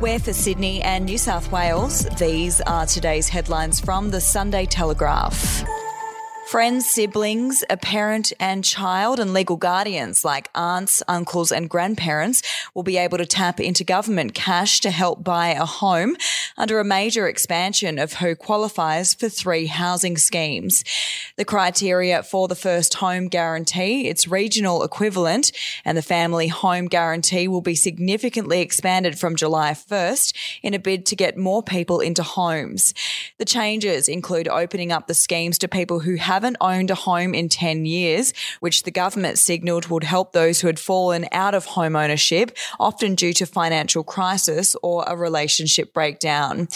We're for Sydney and New South Wales. These are today's headlines from the Sunday Telegraph. Friends, siblings, a parent and child, and legal guardians like aunts, uncles, and grandparents will be able to tap into government cash to help buy a home under a major expansion of who qualifies for three housing schemes. The criteria for the first home guarantee, its regional equivalent, and the family home guarantee will be significantly expanded from July 1st in a bid to get more people into homes. The changes include opening up the schemes to people who have haven't owned a home in 10 years, which the government signalled would help those who had fallen out of home ownership, often due to financial crisis or a relationship breakdown.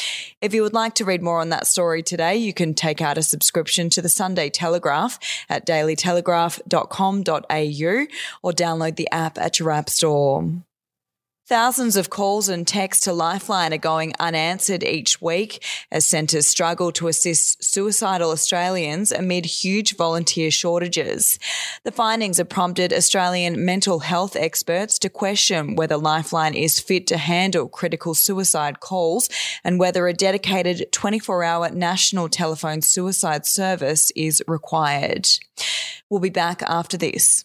If you would like to read more on that story today, you can take out a subscription to the Sunday Telegraph at dailytelegraph.com.au or download the app at your app store. Thousands of calls and texts to Lifeline are going unanswered each week as centres struggle to assist suicidal Australians amid huge volunteer shortages. The findings have prompted Australian mental health experts to question whether Lifeline is fit to handle critical suicide calls and whether a dedicated 24 hour national telephone suicide service is required. We'll be back after this.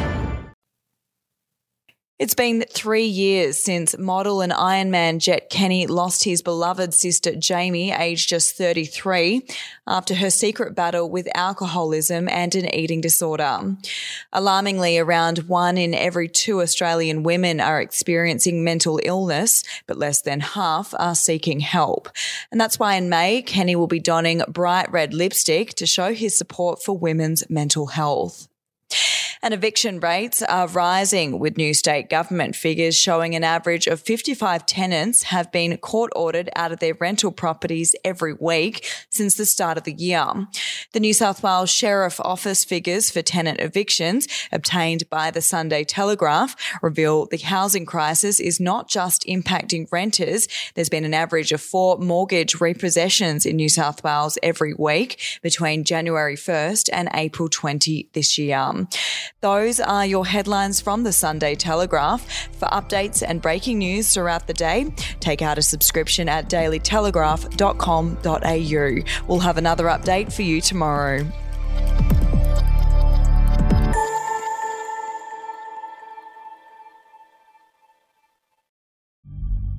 It's been three years since model and Ironman Jett Kenny lost his beloved sister Jaimi, aged just 33, after her secret battle with alcoholism and an eating disorder. Alarmingly, around one in every two Australian women are experiencing mental illness, but less than half are seeking help. And that's why in May, Kenny will be donning bright red lipstick to show his support for women's mental health. And eviction rates are rising with new state government figures showing an average of 55 tenants have been court ordered out of their rental properties every week since the start of the year. The New South Wales Sheriff Office figures for tenant evictions obtained by the Sunday Telegraph reveal the housing crisis is not just impacting renters. There's been an average of four mortgage repossessions in New South Wales every week between January 1st and April 20 this year. Those are your headlines from the Sunday Telegraph. For updates and breaking news throughout the day, take out a subscription at dailytelegraph.com.au. We'll have another update for you tomorrow.